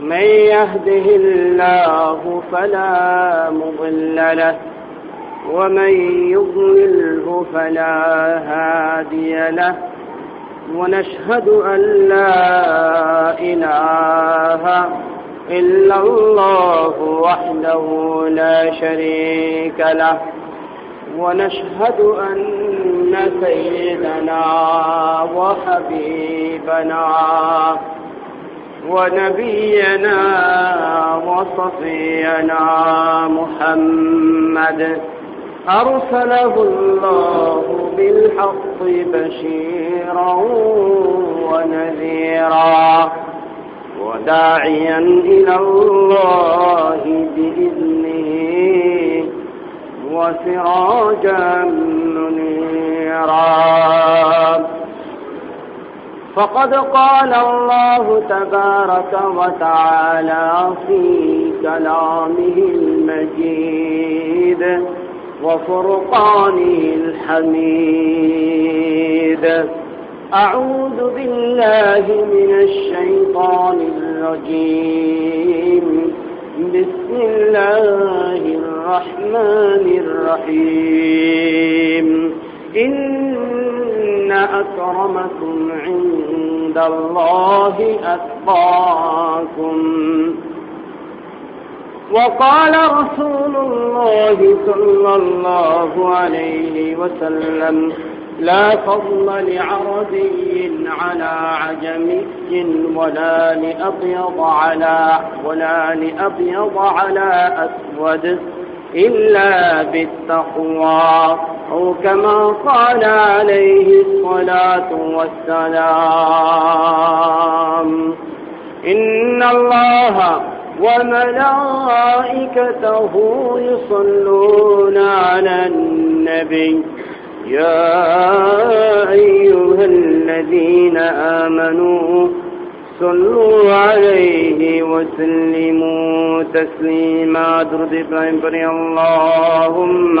من يهده الله فلا مضل له ومن يضلله فلا هادي له ونشهد أن لا إله إلا الله وحده لا شريك له ونشهد أن سيدنا وحبيبنا ونبينا وصفينا محمد. أرسله الله بالحق بشيرا ونذيرا وداعيا إلى الله بإذنه وسراجا منيرا. فقد قال الله تبارك وتعالى في كلامه المجيد وفرقانه الحميد. أعوذ بالله من الشيطان الرجيم. بسم الله الرحمن الرحيم. إن أكرمكم عند الله أتقاكم. وقال رسول الله صلى الله عليه وسلم لا فضل لعربي على عجمي ولا لأبيض على ولا لأبيض على أسود إلا بالتقوى. أو كما قال عليه الصلاة والسلام. إن الله وملائكته يصلون على النبي. يا أيها الذين آمنوا صلوا عليه وسلموا تسليما. درد إبراهيم اللهم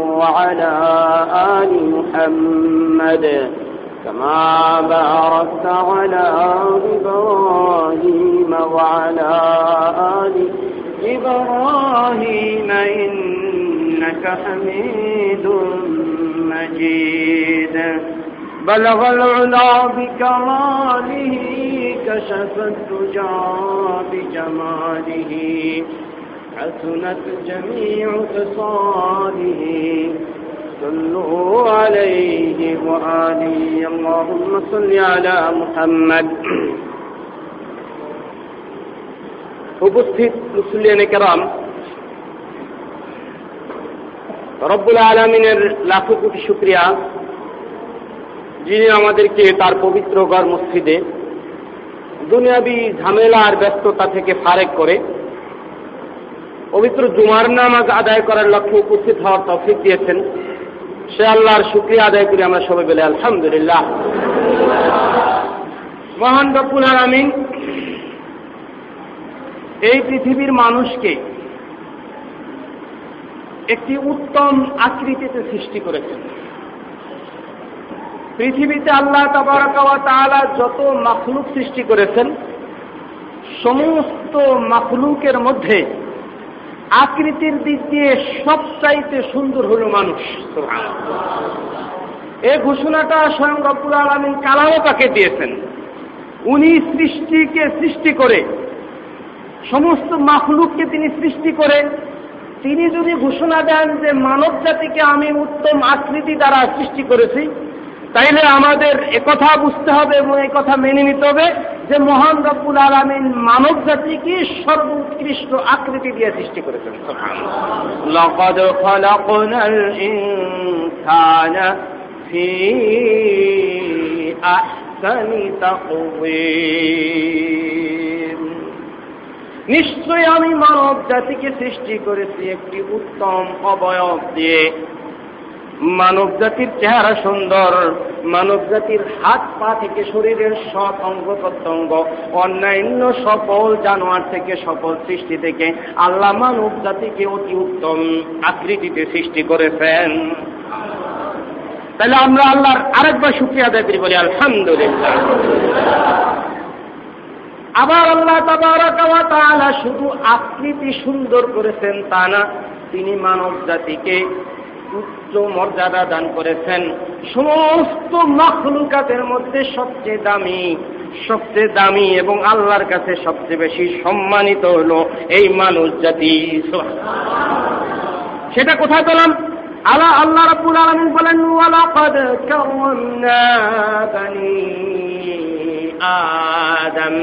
وعلى آل محمد كما باركت على إبراهيم وعلى آل إبراهيم إنك حميد مجيد. بلغ العلا بكماله كشف الدجى بجماله. حسنت جميع خصاله صلوا عليه وآله اللهم صل على محمد উপস্থিত মুসলিয়ানে কেরাম রব্বুল আলমিনের লাখো কোটি শুক্রিয়া যিনি আমাদেরকে তার পবিত্র গড় মসজিদে দুনিয়াবি ঝামেলা আর ব্যস্ততা থেকে ফারেক করে পবিত্র জুমার নামাজ আদায় করার লক্ষ্যে উপস্থিত হওয়ার তফিক দিয়েছেন। সে আল্লাহর শুক্রিয়া আদায় করি আমরা সবাই বলে আলহামদুলিল্লাহ। মহান রব্বুল আলমিন, এই পৃথিবীর মানুষকে একটি উত্তম আকৃতিতে সৃষ্টি করেছেন। পৃথিবীতে আল্লাহ তালা যত মাখলুক সৃষ্টি করেছেন, সমস্ত মাখলুকের মধ্যে আকৃতির দিক দিয়ে সবচাইতে সুন্দর হল মানুষ। এ ঘোষণাটা স্বয়ং রব্বুল আলমিন কালামও তাকে দিয়েছেন। উনি সৃষ্টিকে সৃষ্টি করে, সমস্ত মাখলুককে তিনি সৃষ্টি করে, তিনি যদি ঘোষণা দেন যে মানব জাতিকে আমি উত্তম আকৃতি দ্বারা সৃষ্টি করেছি তাইলে আমাদের একথা বুঝতে হবে এবং কথা মেনে নিতে হবে যে মহান রব্বুল আলমিন মানব জাতিকে সর্বোৎকৃষ্ট আকৃতি দিয়ে সৃষ্টি করেছেন। নিশ্চয় আমি মানব জাতিকে সৃষ্টি করেছি একটি উত্তম অবয়ব দিয়ে। মানব জাতির চেহারা সুন্দর, মানব জাতির হাত পা থেকে শরীরের সব অঙ্গ প্রত্যঙ্গ, অন্যান্য সকল জানোয়ার থেকে, সকল সৃষ্টি থেকে আল্লাহ মানব জাতিকে অতি উত্তম আকৃতিতে সৃষ্টি করেছেন। তাহলে আমরা আল্লাহর আরেকবার শুক্রিয়া করি, বলি আলহামদুলিল্লাহ। আবার আল্লাহ শুধু আকৃতি সুন্দর করেছেন তা না, তিনি মানব জাতিকে উচ্চ মর্যাদা দান করেছেন। সমস্ত মখলুকাতের মধ্যে সবচেয়ে দামি সবচেয়ে দামি এবং আল্লাহর কাছে সবচেয়ে বেশি সম্মানিত হলো এই মানুষ জাতি। সেটা কোথায় পেলাম? আল্লাহ আল্লাহ রাব্বুল আলামিন বলেন, ওয়ালাকাদ কাররামনা বানি আদম।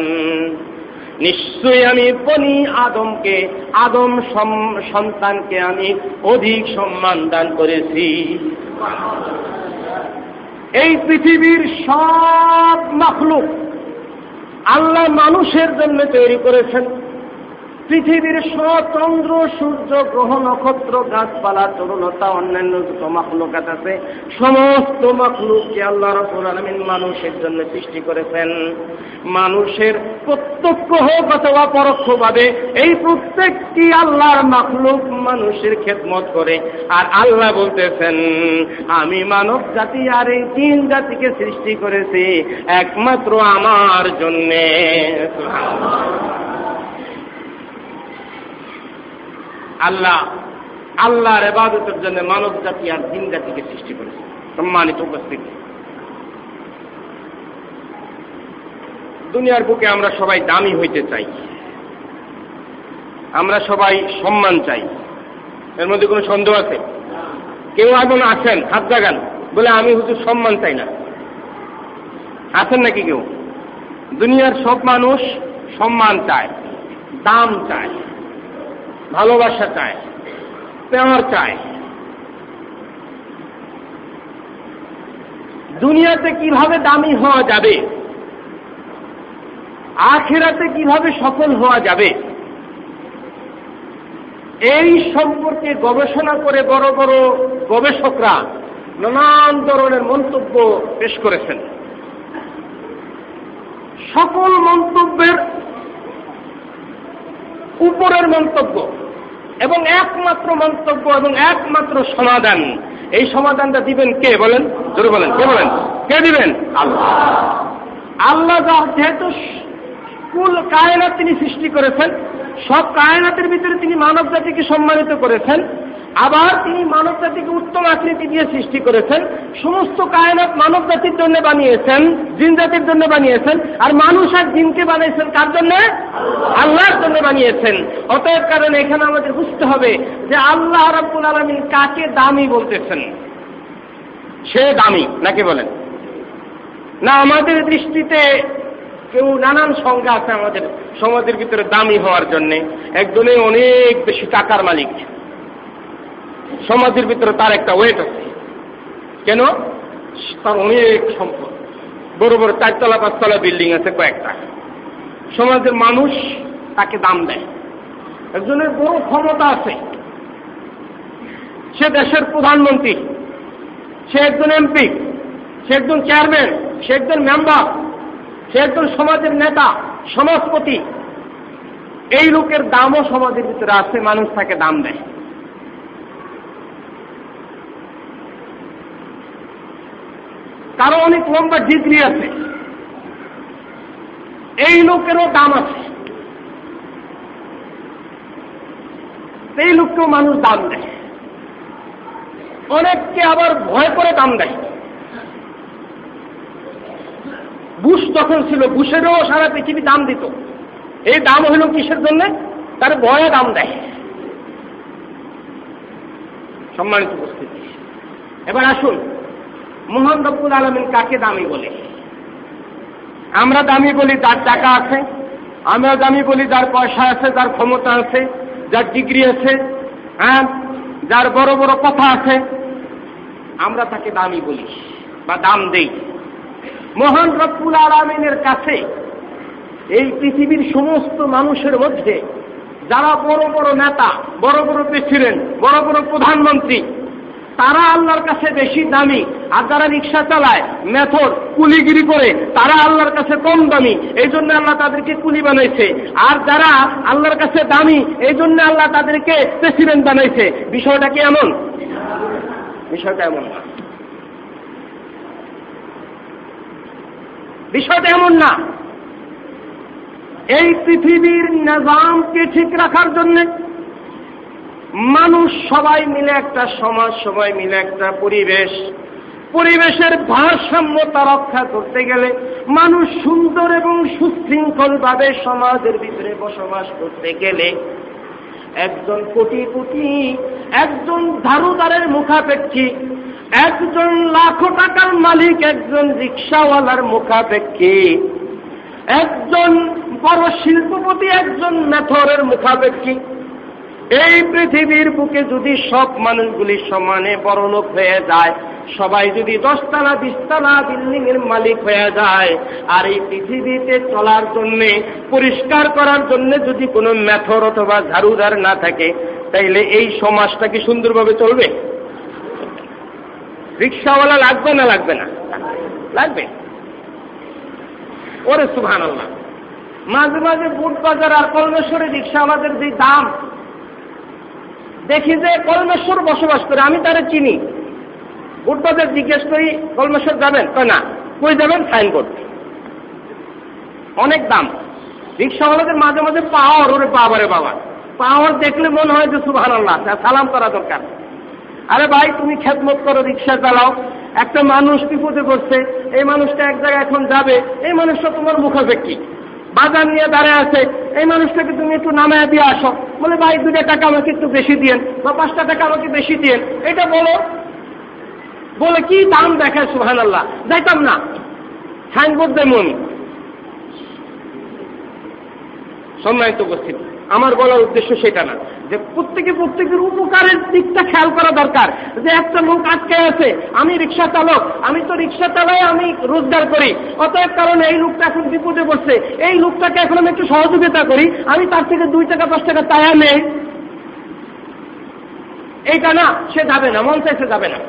নিশ্চয়ই আমি বনি আদমকে, আদম সন্তানকে আমি অধিক সম্মান দান করেছি। এই পৃথিবীর সব মাফলুক আল্লাহ মানুষের জন্য তৈরি করেছেন। পৃথিবীর চন্দ্র, সূর্য, গ্রহ, নক্ষত্র, গাছপালা, তরুণতা, অন্যান্য যত মখলুকাত আছে, সমস্ত মখলুককে আল্লাহ রসুল আলমিন মানুষের জন্য সৃষ্টি করেছেন। মানুষের প্রত্যক্ষ হোক অথবা পরোক্ষভাবে, এই প্রত্যেকটি আল্লাহর মখলুক মানুষের খেদমত করে। আর আল্লাহ বলতেছেন, আমি মানব জাতি আর এই তিন জাতিকে সৃষ্টি করেছি, একমাত্র আমার জন্যে। আল্লাহ, আল্লাহর এবাদতের জন্য মানব জাতি আর দিন জাতিকে সৃষ্টি করেছে। সম্মানিত উপস্থিতি। দুনিয়ার বুকে আমরা সবাই দামি হইতে চাই। আমরা সবাই সম্মান চাই। এর মধ্যে কোনো সন্দেহ আছে? কেউ এখন আছেন, হাত জাগান, বলে আমি হুজুর সম্মান চাই না। আছেন নাকি কেউ? দুনিয়ার সব মানুষ সম্মান চায়, দাম চায়। ভালোবাসা চায় প্রেমার চায়। দুনিয়াতে কীভাবে দামি হওয়া যাবে? আখেরাতে কীভাবে সফল হওয়া যাবে? এই সম্পর্কে গবেষণা করে বড় বড় গবেষকরা নানান ধরনের মন্তব্য পেশ করেছেন। সকল মন্তব্যের উপরের মন্তব্য এবং একমাত্র মন্তব্য এবং একমাত্র সমাধান। এই সমাধানটা দিবেন কে বলেন? ধরে বলেন, কে বলেন? কে দিবেন? আল্লাহ। আল্লাহ যেহেতু কুল কায়নাত তিনি সৃষ্টি করেছেন, সব কায়নাতের ভিতরে তিনি মানব জাতিকে সম্মানিত করেছেন আবার তিনি মানব জাতিকে উত্তম আকৃতি দিয়ে সৃষ্টি করেছেন, সমস্ত কায়নাত মানব জাতির জন্য বানিয়েছেন, জিন জাতির জন্য বানিয়েছেন, আর মানুষ আর জিনকে বানিয়েছেন কার জন্য? আল্লাহর জন্য বানিয়েছেন। অতএব কারণে এখানে আমাদের বুঝতে হবে যে আল্লাহ রাব্বুল আলমিন কাকে দামি বলতেছেন। সে দামি, নাকি বলেন? না, আমাদের দৃষ্টিতে কেউ নানান সংজ্ঞা আছে আমাদের সমাজের ভিতরে দামি হওয়ার জন্য। একজনে অনেক বেশি টাকার মালিক। সমাজের ভিতরে তার একটা ওয়েট আছে। কেন? তার অনেক সম্পদ। বড় বড় চারতলা পাঁচতলা বিল্ডিং আছে কয়েকটা। সমাজের মানুষ তাকে দাম দেয়। একজনের বড় ক্ষমতা আছে। সে দেশের প্রধানমন্ত্রী। সে একজন এমপি। সে একজন চেয়ারম্যান। সে একজন মেম্বার। সে একজন সমাজের নেতা, সমাজপতি। এই লোকের দামও সমাজের ভিতরে আছে, মানুষ তাকে দাম দেয়। কারও অনেক লম্বা ডিগ্রি আছে। এই লোকেরও দাম আছে। এই লোককেও মানুষ দাম দেয়। অনেককে আবার ভয় করে দাম দেয়। বুশ তখন ছিল, বুশেরও সারা পৃথিবী দাম দিত। এই দাম হইল কিসের জন্য? তার ভয়ে দাম দেয়। সম্মানিত উপস্থিতি। এবার আসুন। মোহন রব্বুল আলমিন কাকে দামি বলে? আমরা দামি বলি যার টাকা আছে, আমরা দামি বলি যার পয়সা আছে, যার ক্ষমতা আছে, যার ডিগ্রি আছে হ্যাঁ যার বড় বড় কথা আছে, আমরা তাকে দামি বলি বা দাম দেই। মহান রব্বুল আলমিনের কাছে এই পৃথিবীর সমস্ত মানুষের মধ্যে যারা বড় বড় নেতা, বড় বড় প্রেসিডেন্ট, বড় বড় প্রধানমন্ত্রী, তারা আল্লাহর কাছে বেশি দামি। আর যারা রিক্সা চালায়, মেথর, কুলিগিরি করে, তারা আল্লাহর কাছে কম দামি। এই জন্য আল্লাহ তাদেরকে কুলি বানাইছে। আর যারা আল্লাহর কাছে দামি, এই জন্য আল্লাহ তাদেরকে প্রেসিডেন্ট বানাইছে। বিষয়টা কি এমন? বিষয়টা এমন না। বিষয়টা এমন না। এই পৃথিবীর নিজামকে ঠিক রাখার জন্যে মানুষ সবাই মিলে একটা সমাজ, সবাই মিলে একটা পরিবেশ পরিবেশের ভারসাম্যতা রক্ষা করতে গেলে মানুষ সুন্দর এবং সুশৃঙ্খলভাবে সমাজের ভিতরে বসবাস করতে গেলে একজন কোটিপতি, একজন ধারুদারের মুখাপেক্ষী, একজন লাখো টাকার মালিক, একজন রিক্সাওয়ালার মুখাপেক্ষী, একজন বড় শিল্পপতি, একজন মেথরের মুখাপেক্ষী। এই পৃথিবীর বুকে যদি সব মানুষগুলি সমানে বড়লোক হয়ে যায় সবাই যদি দশতলা, বিশতলা বিল্ডিং এর মালিক হয়ে যায়, আর এই পৃথিবীতে চলার জন্য, পরিষ্কার করার জন্য যদি কোনো মেথর অথবা ঝাড়ুদার না থাকে, তাইলে এই সমাজটা কি সুন্দরভাবে চলবে? রিক্সাওয়ালা লাগবে না লাগবে না? লাগবে। ওরে আল্লাহ মাঝে মাঝে বুট বাজার আর কলমেশ্বরে রিক্সাওয়ালাদের যে দাম, দেখি যে কলমেশ্বর বসবাস করে, আমি তারা চিনি। বুটবাজার জিজ্ঞেস করি, কলমেশ্বর যাবেন? না। কই যাবেন? সাইনবোর্ড। অনেক দাম। রিক্সাওয়ালাদের মাঝে মাঝে পাওয়ার, ওরে বাবারে বাবা। পাওয়ার দেখলে মনে হয় যে সুভান আল্লাহ সালাম করা দরকার। আরে ভাই, তুমি খেদমত করো, রিক্সা চালাও। একটা মানুষ বিপদে পড়ছে, এই মানুষটা এক জায়গায় এখন যাবে, এই মানুষটা তোমার মুখাপেক্ষি। বাজার নিয়ে দাঁড়ায় আছে, এই মানুষটাকে তুমি একটু নামায় দিয়ে আসো। বলে, ভাই দুটা টাকা আমাকে একটু বেশি দিয়েন, বা পাঁচটা টাকা আমাকে বেশি দিয়েন। এটা বলো বলে, কি দাম দেখায় সুহান আল্লাহ যাইতাম না। সাইনবোর্ড দেমন সম্মানিত উপস্থিতি, আমার বলার উদ্দেশ্য সেটা না, যে প্রত্যেকে প্রত্যেকের উপকারের দিকটা খেয়াল করা দরকার। যে একটা লোক আটকে আছে, আমি রিক্সা চালক, আমি তো রিক্সা চালাই, আমি রোজগার করি। অতএব কারণে এই লোকটা এখন বিপদে পড়ছে। এই লোকটাকে এখন আমি একটু সহযোগিতা করি। আমি তার থেকে দুই টাকা, পাঁচ টাকা তায়া নেই। এইটা না, সে যাবে না, মন চাইছে যাবে না।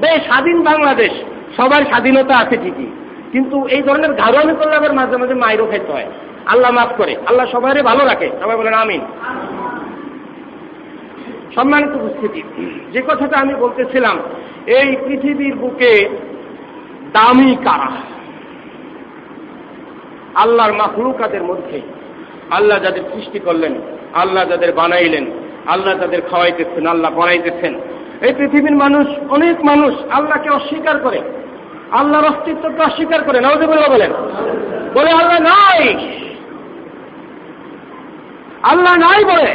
বেশ স্বাধীন বাংলাদেশ। সবার স্বাধীনতা আছে ঠিকই। কিন্তু এই ধরনের ঘাড়ুয়ামি করলে আবার মাঝে মাঝে মাইরও খেতে হয়। আল্লাহ মাফ করে। আল্লাহ সবাই ভালো রাখে। সবাই বলেন, আমিন। সম্মানিত উপস্থিতি, যে কথাটা আমি বলতেছিলাম, এই পৃথিবীর বুকে দামি কারা? আল্লাহর মাহলুকাদের মধ্যে। আল্লাহ যাদের সৃষ্টি করলেন, আল্লাহ যাদের বানাইলেন, আল্লাহ যাদের খাওয়াইতেছেন, আল্লাহ বানাইতেছেন। এই পৃথিবীর মানুষ, অনেক মানুষ আল্লাহকে অস্বীকার করে। আল্লাহর অস্তিত্বকে অস্বীকার করে। নজিবুল্লাহ বলেন। বলে আল্লাহ নাই। আল্লাহ নাই বলে।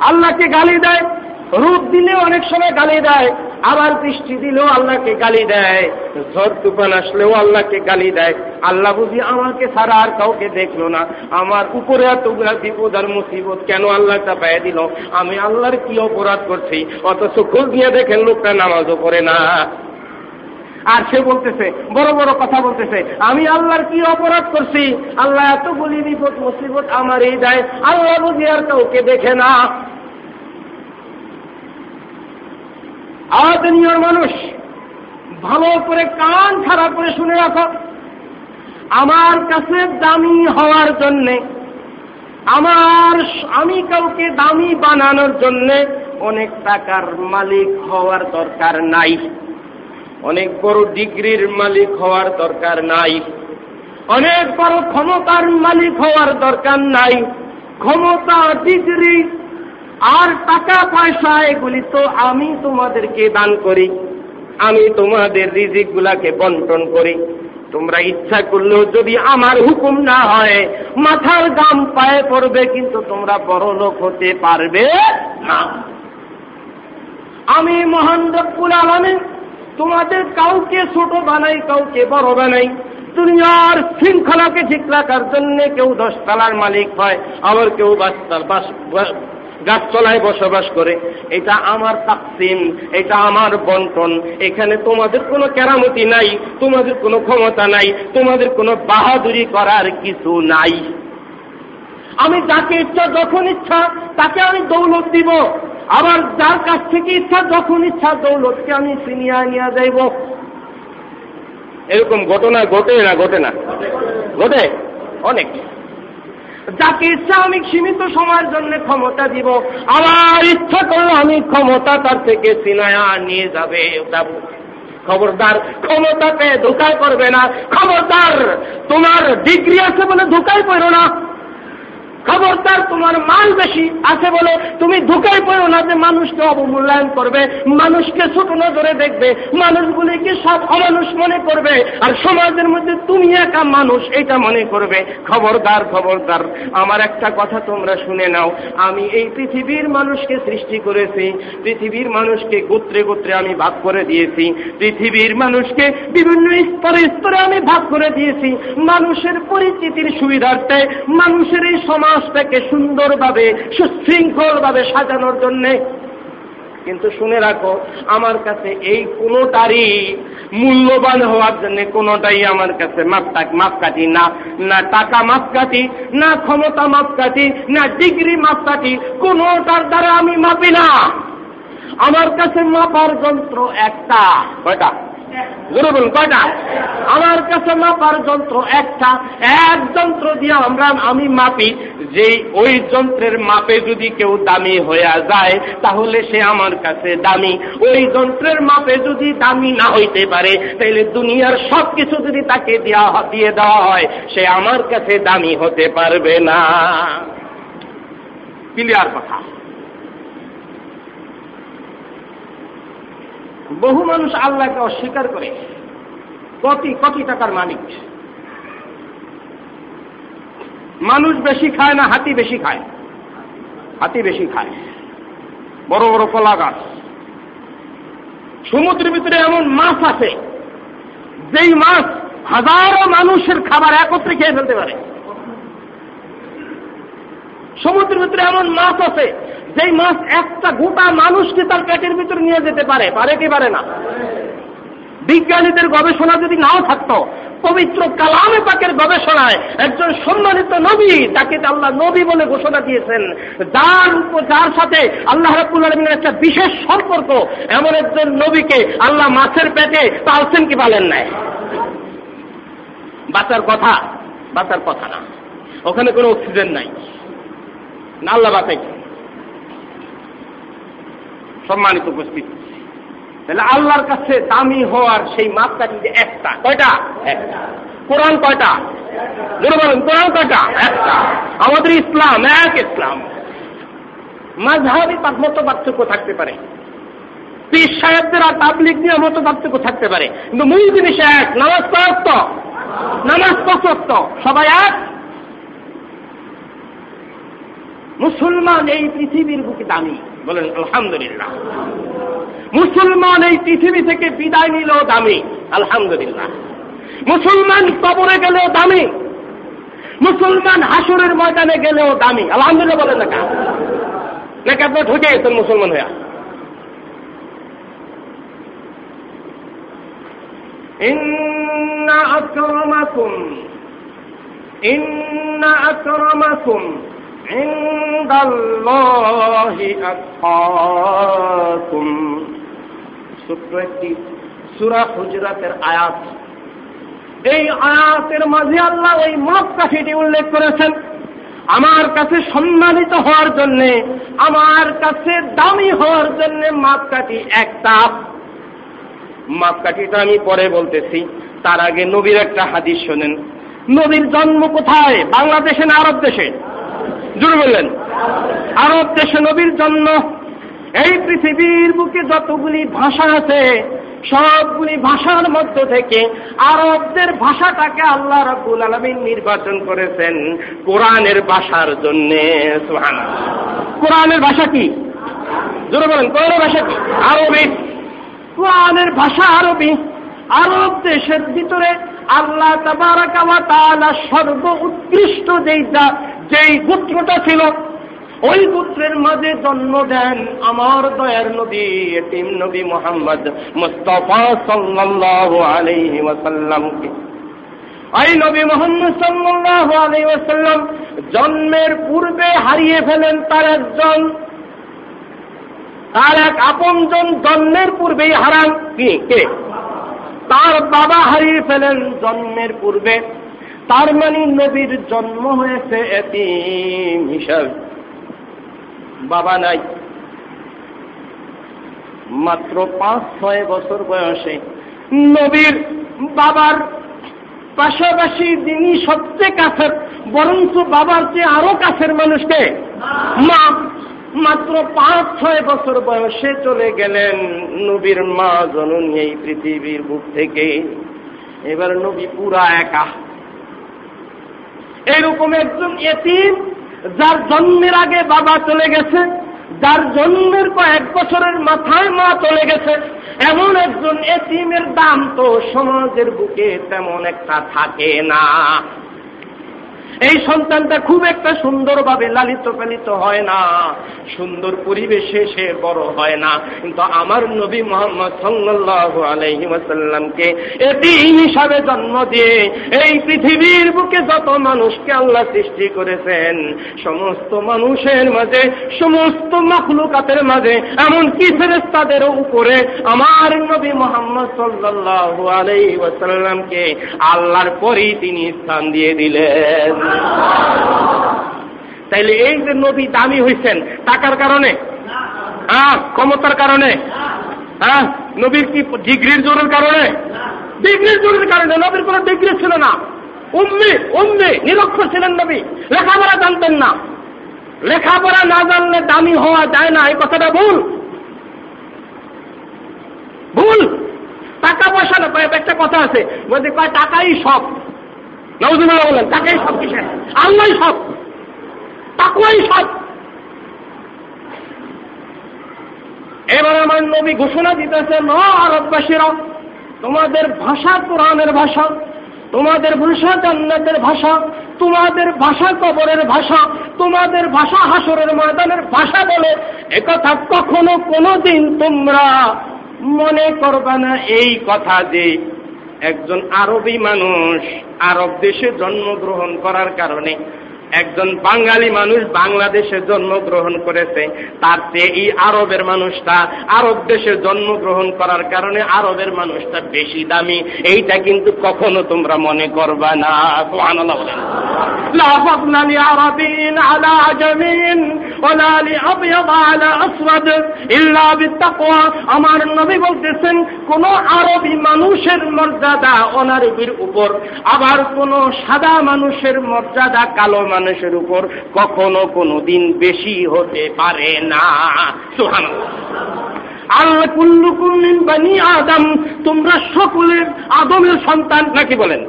আল্লাহকে গালি দেয়, রূপ দিলে অনেক সময় গালি দেয়। আবার বৃষ্টি দিলেও আল্লাহকে গালি দেয়, ঝড় তুফান আসলেও আল্লাহকে গালি দেয়। আল্লাহ বুঝি আমাকে ছাড়া আর কাউকে দেখল না। আমার উপরে এত বিপদ আর মুসিবত কেন আল্লাহ চাপাই দিল? আমি আল্লাহর কি অপরাধ করছি? অথচ খোঁজ নিয়ে দেখেন লোকটা নামাজও করে না। আর সে বলতেছে, বড় বড় কথা বলতেছে, আমি আল্লাহর কি অপরাধ করছি? আল্লাহ এতগুলি বিপদ, মুসিবত আমার এই দেয়। আল্লাহ বুঝি আর কাউকে দেখে না। আদনীয় মানুষ, ভালো করে কান খারাপ করে শুনে রাখো। আমার কাছে দামি হওয়ার জন্যে, আমার আমি কাউকে দামি বানানোর জন্যে অনেক টাকার মালিক হওয়ার দরকার নাই। অনেক বড় ডিগ্রির মালিক হওয়ার দরকার নাই। অনেক বড় ক্ষমতার মালিক হওয়ার দরকার নাই। ক্ষমতা, ডিগ্রি আর টাকা পয়সা এগুলি তো আমি তোমাদেরকে দান করি। আমি তোমাদের রিজিক গুলাকে বন্টন করি। তোমরা ইচ্ছা করলেও যদি আমার হুকুম না হয়, মাথার দাম পায়ে পড়বে, কিন্তু তোমরা বড় লোক হতে পারবে না। আমি মহান রব্বুল আলমিন, তোমাদের কাউকে ছোট বানাই, কাউকে বড় বানাই। দুনিয়ার শৃঙ্খলাকে ঠিক রাখার জন্য কেউ দশতলার মালিক হয়, আবার কেউ গাছতলায় বসবাস করে। এটা আমার তাকসিম, এটা আমার বন্টন। এখানে তোমাদের কোনো কেরামতি নাই, তোমাদের কোনো ক্ষমতা নাই, তোমাদের কোনো বাহাদুরি করার কিছু নাই। আমি যাকে ইচ্ছা, যখন ইচ্ছা, তাকে আমি দৌলত দিব। আবার যার কাছ থেকে ইচ্ছা, যখন ইচ্ছা, দৌলতকে আমি চিনিয়ে নিয়ে যাইব। এরকম ঘটনা ঘটে না ঘটে না? ঘটে? অনেক। যাকে ইচ্ছা আমি সীমিত সময়ের জন্য ক্ষমতা দিব, আমার ইচ্ছা করলে আমি ক্ষমতা তার থেকে সিনায়া নিয়ে যাবে খবরদার ক্ষমতাকে ধোকায় করবে না। খবরদার, তোমার ডিগ্রি আছে বলে ধোকায় পড়ো না। খবরদার তোমার মাল বেশি আছে বলে তুমি ঢুকাই পড়ো না যে মানুষকে অবমূল্যায়ন করবে, মানুষকে ছোট নজরে দেখবে, মানুষগুলিকে সব অমানুষ মনে করবে, আর সমাজের মধ্যে তুমি একা মানুষ এটা মনে করবে। খবরদার খবরদার, আমার একটা কথা তোমরা শুনে নাও। আমি এই পৃথিবীর মানুষকে সৃষ্টি করেছি, পৃথিবীর মানুষকে গোত্রে গোত্রে আমি ভাগ করে দিয়েছি, পৃথিবীর মানুষকে বিভিন্ন স্তরে স্তরে আমি ভাগ করে দিয়েছি। মানুষের পরিচিতির সুবিধার্থে মানুষের এই সমাজ সমাজটাকে সুন্দরভাবে, সুশৃঙ্খলভাবে সাজানোর জন্যে। কিন্তু শুনে রাখো, আমার কাছে এই কোনোটারই মূল্যবান হওয়ার জন্য কোনোটাই আমার কাছে মাপটাক মাপকাঠি না। না টাকা মাপকাঠি, না ক্ষমতা মাপকাঠি, না ডিগ্রি মাপকাঠি, কোনোটার দ্বারা আমি মাপি না। আমার কাছে মাপার যন্ত্র একটা। কয়টা? জোরে কয়টা? আমার কাছে মাপার যন্ত্র একটা, এক যন্ত্র দিয়ে আমরা, আমি মাপি, যে ওই যন্ত্রের মাপে যদি কেউ দামি হয়ে যায়, তাহলে সে আমার কাছে দামি। ওই যন্ত্রের মাপে যদি দামি না হইতে পারে তাহলে দুনিয়ার সব কিছু যদি তাকে দেওয়া দিয়ে দেওয়া হয়, সে আমার কাছে দামি হতে পারবে না। ক্লিয়ার কথা। বহু মানুষ আল্লাহকে অস্বীকার করে। কোটি কোটি টাকার মালিক। মানুষ বেশি খায় না, হাতি বেশি খায়। হাতি বেশি খায়। বড় বড় কলা গাছ। সমুদ্রের ভিতরে এমন মাছ আছে, যেই মাছ হাজারো মানুষের খাবার একত্রে খেয়ে ফেলতে পারে। সমুদ্রের ভিতরে এমন মাছ আছে, যেই মাছ একটা গোটা মানুষকে তার পেটের ভিতরে নিয়ে যেতে পারে পারে কি পারে না? বিজ্ঞানীদের গবেষণা যদি নাও থাকতো, পবিত্র কালামে পাকের গবেষণায় একজন সম্মানিত নবী, তাকে আল্লাহ নবী বলে ঘোষণা দিয়েছেন। যার যার সাথে আল্লাহ রাবুল একটা বিশেষ সম্পর্ক, এমন একজন নবীকে আল্লাহ মাছের পেটে পালছেন কি পালেন নাই? বাঁচার কথা বাঁচার কথা না। ওখানে কোনো অক্সিজেন নাই। আল্লাহ সম্মানিত উপস্থিত। তাহলে আল্লাহর কাছে দামি হওয়ার সেই মাপকাঠি যে একটা। কয়টা? কোরআন কয়টা? ধরে বলেন, কোরআন কয়টা? একটা। আমাদের ইসলাম এক ইসলাম। মাঝহাবি মতো পার্থক্য থাকতে পারে। সাহেবদের আর নিয়ে মতো পার্থক্য থাকতে পারে। কিন্তু মূল জিনিস এক, নামাজ কয়ত্ত নামাজ কত সবাই এক? মুসলমান এই পৃথিবীর বুকে দামি বলেন আলহামদুলিল্লাহ মুসলমান এই পৃথিবী থেকে বিদায় নিলেও দামি আলহামদুলিল্লাহ মুসলমান কবরে গেলেও দামি মুসলমান হাসুরের ময়দানে গেলেও দামি আলহামদুলিল্লাহ বলেন না নাকি আপনার ঢুকে গেছেন মুসলমান হইয়া إن أكرمكم إن أكرمكم عند الله أتقاكم ছোট্ট একটি সুরা হুজরাতের আয়াত এই আয়াতের মাঝে আল্লাহ ওই মাপ কাঠিটি উল্লেখ করেছেন আমার কাছে সম্মানিত হওয়ার জন্য আমার কাছে দামি হওয়ার জন্য মাপকাঠি একটা মাপকাঠিটা আমি পরে বলতেছি তার আগে নবীর একটা হাদিস শোনেন নবীর জন্ম কোথায় বাংলাদেশে না আরব দেশে জুড়ে বললেন, আরব দেশে নবীর জন্ম, এই পৃথিবীর বুকে যতগুলি ভাষা আছে, সবগুলি ভাষার মধ্য থেকে আরবদের ভাষাটাকে আল্লাহ রাবুল আলমিন নির্বাচন করেছেন কোরআনের ভাষার জন্য। কোরআনের ভাষা কি? জোরে বলেন, কোরআনের ভাষা কি? আরবি। কোরআনের ভাষা আরবি। আরব দেশের ভিতরে আল্লাহ তাবারাকা ওয়া তাআলা সর্ব উৎকৃষ্ট যেই যেই পুত্রটা ছিল, ওই পুত্রের মাঝে জন্ম দেন আমার দয়ার নবী, এতিম নবী মোহাম্মদ মুস্তফা সাল্লাল্লাহু আলাইহি ওয়াসাল্লামকে। ওই নবী মোহাম্মদ সাল্লাল্লাহু আলাইহি ওয়াসাল্লাম জন্মের পূর্বে হারিয়ে ফেলেন তার একজন। তার এক আপনজন জন্মের পূর্বেই হারান। কে? তার বাবা হারিয়ে ফেলেন জন্মের পূর্বে। তার মানে নবীর জন্ম হয়েছে এতিম হিসাবে। বাবা নাই। মাত্র পাঁচ, ছয় বছর বয়সে নবীর বাবার পাশাপাশি যিনি সবচেয়ে কাছের, বরঞ্চ বাবার চেয়ে আরও কাছের মানুষকে মা মাত্র পাঁচ, ছয় বছর বয়সে চলে গেলেন নবীর মা জননী এই পৃথিবীর বুক থেকে। এবার নবী পুরা একা। এরকম একজন এতিম যার জন্মের আগে বাবা চলে গেছে, যার জন্মের কয়েক বছরের মাথায় মা চলে গেছে, এমন একজন এতিমের দাম তো সমাজের বুকে তেমন একটা থাকে না। এই সন্তানটা খুব একটা সুন্দরভাবে লালিত পালিত হয় না। সুন্দর পরিবেশে সে বড় হয় না। কিন্তু আমার নবী মোহাম্মদ সাল্লাল্লাহু আলাইহি ওয়াসাল্লামকে এটি হিসাবে জন্ম দিয়ে এই পৃথিবীর বুকে যত মানুষকে আল্লাহ সৃষ্টি করেছেন, সমস্ত মানুষের মাঝে, সমস্ত মাখলুকাতের মাঝে, এমনকি ফেরেস্তাদের উপরে আমার নবী মোহাম্মদ সাল্লাল্লাহু আলাইহি ওয়াসাল্লামকে আল্লাহর পরেই তিনি স্থান দিয়ে দিলেন। তাইলে এই যে নবী দামি হয়েছেন টাকার কারণে? হ্যাঁ ক্ষমতার কারণে? হ্যাঁ নবীর কি ডিগ্রির জোরের কারণে? ডিগ্রির জোরের কারণে, নবীর কোন ডিগ্রি ছিল না। উম্মি উম্মি, নিরক্ষর ছিলেন নবী। লেখাপড়া জানতেন না। লেখাপড়া না জানলে দামি হওয়া যায় না, এই কথাটা ভুল। ভুল। টাকা পয়সা না, একটা কথা আছে বলতে কয়, টাকাই সব। নজরুল্লাহ বলেন, তাকেই সব কিছু আল্লাহ সব। তাকুয়াই সব। এবার আমার নবী ঘোষণা দিতেছে, ন আরববাসীরা তোমাদের ভাষা কোরআনের ভাষা, তোমাদের ভাষা জান্নাতের ভাষা, তোমাদের ভাষা কবরের ভাষা, তোমাদের ভাষা হাসরের ময়দানের ভাষা বলে একথা কখনো কোনোদিন তোমরা মনে করবে না। এই কথা যে একজন আরবি মানুষ আরব দেশে জন্মগ্রহণ করার কারণে একজন বাঙালি মানুষ বাংলাদেশে জন্মগ্রহণ করেছে, তার চেয়ে এই আরবের মানুষটা আরব দেশে জন্মগ্রহণ করার কারণে আরবের মানুষটা বেশি দামি। এইটা কিন্তু কখনো তোমরা মনে করবা না। আমার নবী বলতেছেন, কোন আরবি মানুষের মর্যাদা অনারবির উপর, আবার কোন সাদা মানুষের মর্যাদা কালো মানুষ মানুষের উপর কখনো কোনো দিন বেশি হতে পারে না। সোহান আল্লাহ কুল্লু কুল্লিন বানি আদম, তোমরা সকলের আদমের সন্তান নাকি বলেন?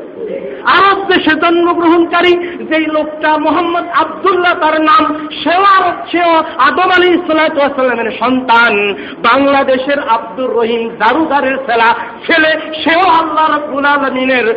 আরব দেশে জন্মগ্রহণকারী, যেই লোকটা মোহাম্মদ আবদুল্লাহ, তার নাম সেও আরব সেও আদম আলী ইসলাতামের সন্তান। বাংলাদেশের আব্দুর রহিম দারুদারের ছেলা, ছেলে সেও আল্লাহ রব্বুল আলমিনের